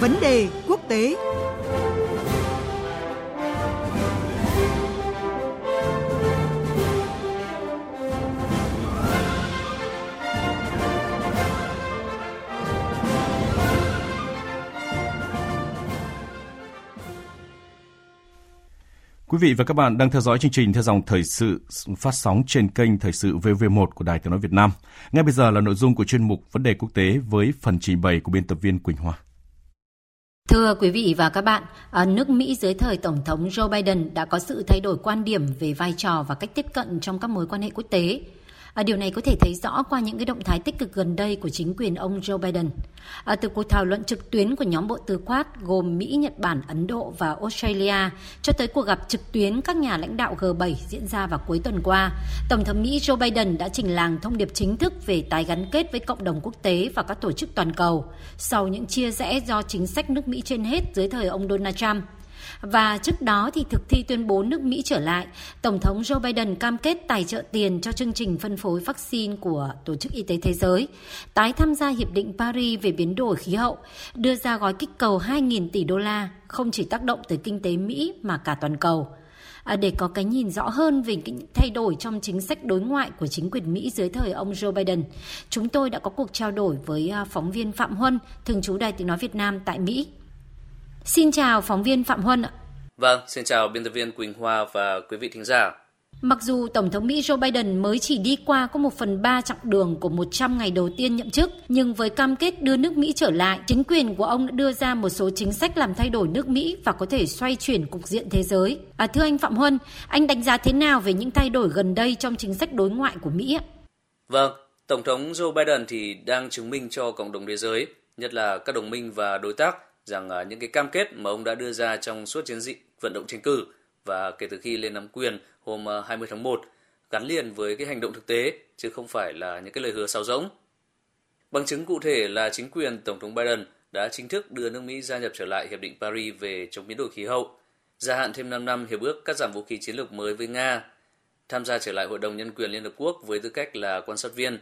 Vấn đề quốc tế Quý vị và các bạn đang theo dõi chương trình theo dòng thời sự phát sóng trên kênh Thời sự VV1 của Đài Tiếng Nói Việt Nam. Ngay bây giờ là nội dung của chuyên mục Vấn đề quốc tế với phần trình bày của biên tập viên Quỳnh Hoa. Thưa quý vị và các bạn, ở nước Mỹ dưới thời Tổng thống Joe Biden đã có sự thay đổi quan điểm về vai trò và cách tiếp cận trong các mối quan hệ quốc tế. À, điều này có thể thấy rõ qua những cái động thái tích cực gần đây của chính quyền ông Joe Biden. À, từ cuộc thảo luận trực tuyến của nhóm bộ tư quát gồm Mỹ, Nhật Bản, Ấn Độ và Australia cho tới cuộc gặp trực tuyến các nhà lãnh đạo G7 diễn ra vào cuối tuần qua, Tổng thống Mỹ Joe Biden đã trình làng thông điệp chính thức về tái gắn kết với cộng đồng quốc tế và các tổ chức toàn cầu sau những chia rẽ do chính sách nước Mỹ trên hết dưới thời ông Donald Trump. Và trước đó thì thực thi tuyên bố nước Mỹ trở lại, Tổng thống Joe Biden cam kết tài trợ tiền cho chương trình phân phối vaccine của Tổ chức Y tế Thế giới, tái tham gia Hiệp định Paris về biến đổi khí hậu, đưa ra gói kích cầu 2.000 tỷ đô la, không chỉ tác động tới kinh tế Mỹ mà cả toàn cầu. À, để có cái nhìn rõ hơn về những thay đổi trong chính sách đối ngoại của chính quyền Mỹ dưới thời ông Joe Biden, chúng tôi đã có cuộc trao đổi với à, phóng viên Phạm Huân, thường trú Đài Tiếng Nói Việt Nam tại Mỹ. Xin chào phóng viên Phạm Huân ạ. Vâng, xin chào biên tập viên Quỳnh Hoa và quý vị thính giả. Mặc dù Tổng thống Mỹ Joe Biden mới chỉ đi qua có một phần ba chặng đường của 100 ngày đầu tiên nhậm chức, nhưng với cam kết đưa nước Mỹ trở lại, chính quyền của ông đã đưa ra một số chính sách làm thay đổi nước Mỹ và có thể xoay chuyển cục diện thế giới. À, thưa anh Phạm Huân, anh đánh giá thế nào về những thay đổi gần đây trong chính sách đối ngoại của Mỹ? Vâng, Tổng thống Joe Biden thì đang chứng minh cho cộng đồng thế giới, nhất là các đồng minh và đối tác, rằng à, những cái cam kết mà ông đã đưa ra trong suốt chiến dịch vận động tranh cử và kể từ khi lên nắm quyền hôm à, 20 tháng 1 gắn liền với cái hành động thực tế chứ không phải là những cái lời hứa sáo rỗng. Bằng chứng cụ thể là chính quyền Tổng thống Biden đã chính thức đưa nước Mỹ gia nhập trở lại Hiệp định Paris về chống biến đổi khí hậu, gia hạn thêm 5 năm hiệp ước cắt giảm vũ khí chiến lược mới với Nga, tham gia trở lại Hội đồng Nhân quyền Liên Hợp Quốc với tư cách là quan sát viên,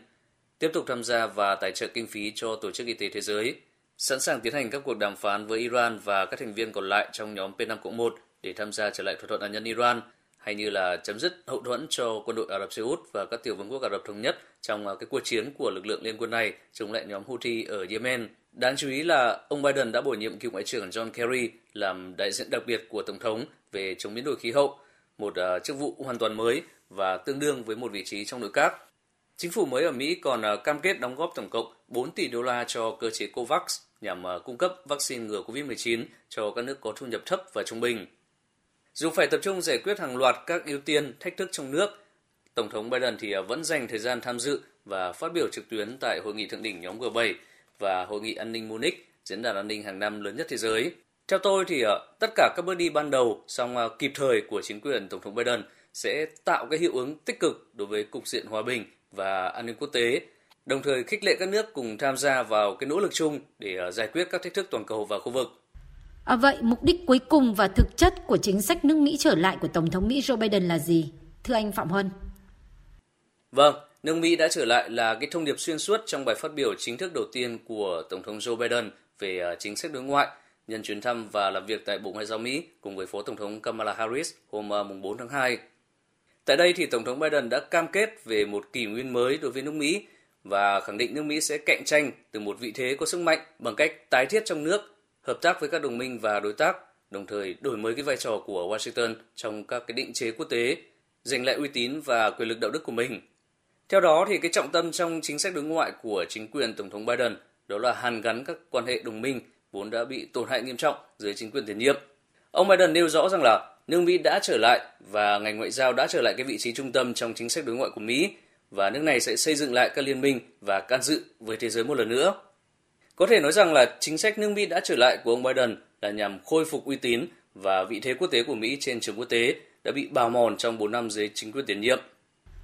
tiếp tục tham gia và tài trợ kinh phí cho Tổ chức Y tế Thế giới – sẵn sàng tiến hành các cuộc đàm phán với Iran và các thành viên còn lại trong nhóm P5-1 để tham gia trở lại thỏa thuận hạt nhân Iran, hay như là chấm dứt hậu thuẫn cho quân đội Ả Rập Xê Út và các tiểu vương quốc Ả Rập thống nhất trong à, cái cuộc chiến của lực lượng liên quân này chống lại nhóm Houthi ở Yemen. Đáng chú ý là ông Biden đã bổ nhiệm cựu ngoại trưởng John Kerry làm đại diện đặc biệt của tổng thống về chống biến đổi khí hậu, một à, chức vụ hoàn toàn mới và tương đương với một vị trí trong nội các. Chính phủ mới ở Mỹ còn ờ, cam kết đóng góp tổng cộng 4 tỷ đô la cho cơ chế COVAX nhằm ờ, cung cấp vaccine ngừa COVID-19 cho các nước có thu nhập thấp và trung bình. Dù phải tập trung giải quyết hàng loạt các ưu tiên, thách thức trong nước, Tổng thống Biden thì ờ, vẫn dành thời gian tham dự và phát biểu trực tuyến tại hội nghị thượng đỉnh nhóm G7 và hội nghị an ninh Munich, diễn đàn an ninh hàng năm lớn nhất thế giới. Theo tôi thì tất cả các bước đi ban đầu song kịp thời của chính quyền Tổng thống Biden sẽ tạo cái hiệu ứng tích cực đối với cục diện hòa bình và an ninh quốc tế, đồng thời khích lệ các nước cùng tham gia vào cái nỗ lực chung để ờ, giải quyết các thách thức toàn cầu và khu vực. À, vậy mục đích cuối cùng và thực chất của chính sách nước Mỹ trở lại của Tổng thống Mỹ Joe Biden là gì? Thưa anh Phạm Huân. Vâng, nước Mỹ đã trở lại là cái thông điệp xuyên suốt trong bài phát biểu chính thức đầu tiên của Tổng thống Joe Biden về ờ, chính sách đối ngoại nhân chuyến thăm và làm việc tại Bộ Ngoại giao Mỹ cùng với Phó Tổng thống Kamala Harris hôm 4 ờ, tháng 2 Tại đây thì Tổng thống Biden đã cam kết về một kỷ nguyên mới đối với nước Mỹ và khẳng định nước Mỹ sẽ cạnh tranh từ một vị thế có sức mạnh bằng cách tái thiết trong nước, hợp tác với các đồng minh và đối tác, đồng thời đổi mới cái vai trò của Washington trong các cái định chế quốc tế, giành lại uy tín và quyền lực đạo đức của mình. Theo đó thì cái trọng tâm trong chính sách đối ngoại của chính quyền Tổng thống Biden đó là hàn gắn các quan hệ đồng minh vốn đã bị tổn hại nghiêm trọng dưới chính quyền tiền nhiệm. Ông Biden nêu rõ rằng là nước Mỹ đã trở lại và ngành ngoại giao đã trở lại cái vị trí trung tâm trong chính sách đối ngoại của Mỹ và nước này sẽ xây dựng lại các liên minh và can dự với thế giới một lần nữa. Có thể nói rằng là chính sách nước Mỹ đã trở lại của ông Biden là nhằm khôi phục uy tín và vị thế quốc tế của Mỹ trên trường quốc tế đã bị bào mòn trong 4 năm dưới chính quyền tiền nhiệm.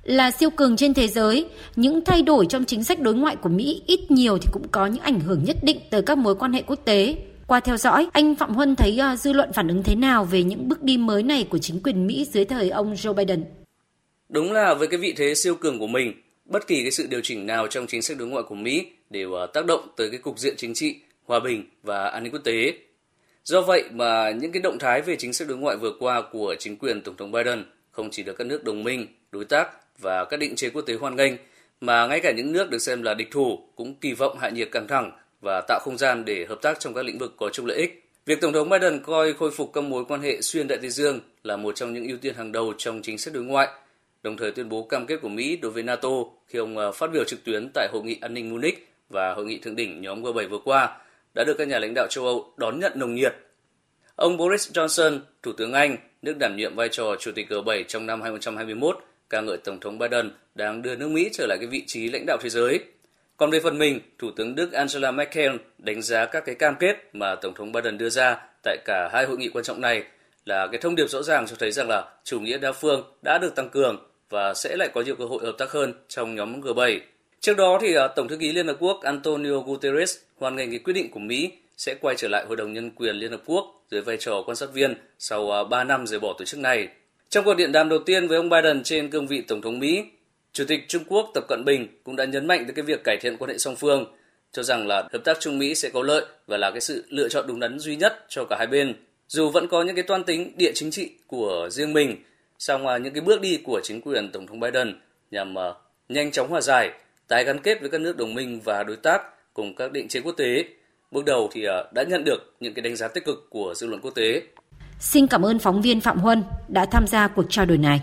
Là siêu cường trên thế giới, những thay đổi trong chính sách đối ngoại của Mỹ ít nhiều thì cũng có những ảnh hưởng nhất định tới các mối quan hệ quốc tế. Qua theo dõi, anh Phạm Huân thấy ờ, dư luận phản ứng thế nào về những bước đi mới này của chính quyền Mỹ dưới thời ông Joe Biden? Đúng là với cái vị thế siêu cường của mình, bất kỳ cái sự điều chỉnh nào trong chính sách đối ngoại của Mỹ đều ờ, tác động tới cái cục diện chính trị hòa bình và an ninh quốc tế. Do vậy mà những cái động thái về chính sách đối ngoại vừa qua của chính quyền Tổng thống Biden không chỉ được các nước đồng minh, đối tác và các định chế quốc tế hoan nghênh, mà ngay cả những nước được xem là địch thủ cũng kỳ vọng hạ nhiệt căng thẳng và tạo không gian để hợp tác trong các lĩnh vực có chung lợi ích. Việc Tổng thống Biden coi khôi phục các mối quan hệ xuyên Đại Tây Dương là một trong những ưu tiên hàng đầu trong chính sách đối ngoại, đồng thời tuyên bố cam kết của Mỹ đối với NATO khi ông à, phát biểu trực tuyến tại Hội nghị An ninh Munich và Hội nghị Thượng đỉnh nhóm G7 vừa qua đã được các nhà lãnh đạo châu Âu đón nhận nồng nhiệt. Ông Boris Johnson, Thủ tướng Anh, nước đảm nhiệm vai trò Chủ tịch G7 trong năm 2021, ca ngợi Tổng thống Biden đang đưa nước Mỹ trở lại cái vị trí lãnh đạo thế giới. Còn về phần mình, Thủ tướng Đức Angela Merkel đánh giá các cái cam kết mà Tổng thống Biden đưa ra tại cả hai hội nghị quan trọng này là cái thông điệp rõ ràng cho thấy rằng là chủ nghĩa đa phương đã được tăng cường và sẽ lại có nhiều cơ hội hợp tác hơn trong nhóm G7. Trước đó thì à, Tổng thư ký Liên Hợp Quốc Antonio Guterres hoan nghênh cái quyết định của Mỹ sẽ quay trở lại Hội đồng Nhân quyền Liên Hợp Quốc dưới vai trò quan sát viên sau à, 3 năm rời bỏ tổ chức này. Trong cuộc điện đàm đầu tiên với ông Biden trên cương vị Tổng thống Mỹ, Chủ tịch Trung Quốc Tập Cận Bình cũng đã nhấn mạnh tới cái việc cải thiện quan hệ song phương, cho rằng là hợp tác Trung Mỹ sẽ có lợi và là cái sự lựa chọn đúng đắn duy nhất cho cả hai bên. Dù vẫn có những cái toan tính địa chính trị của riêng mình, song những cái bước đi của chính quyền Tổng thống Biden nhằm ờ, nhanh chóng hòa giải, tái gắn kết với các nước đồng minh và đối tác cùng các định chế quốc tế, bước đầu thì ờ, đã nhận được những cái đánh giá tích cực của dư luận quốc tế. Xin cảm ơn phóng viên Phạm Huân đã tham gia cuộc trao đổi này.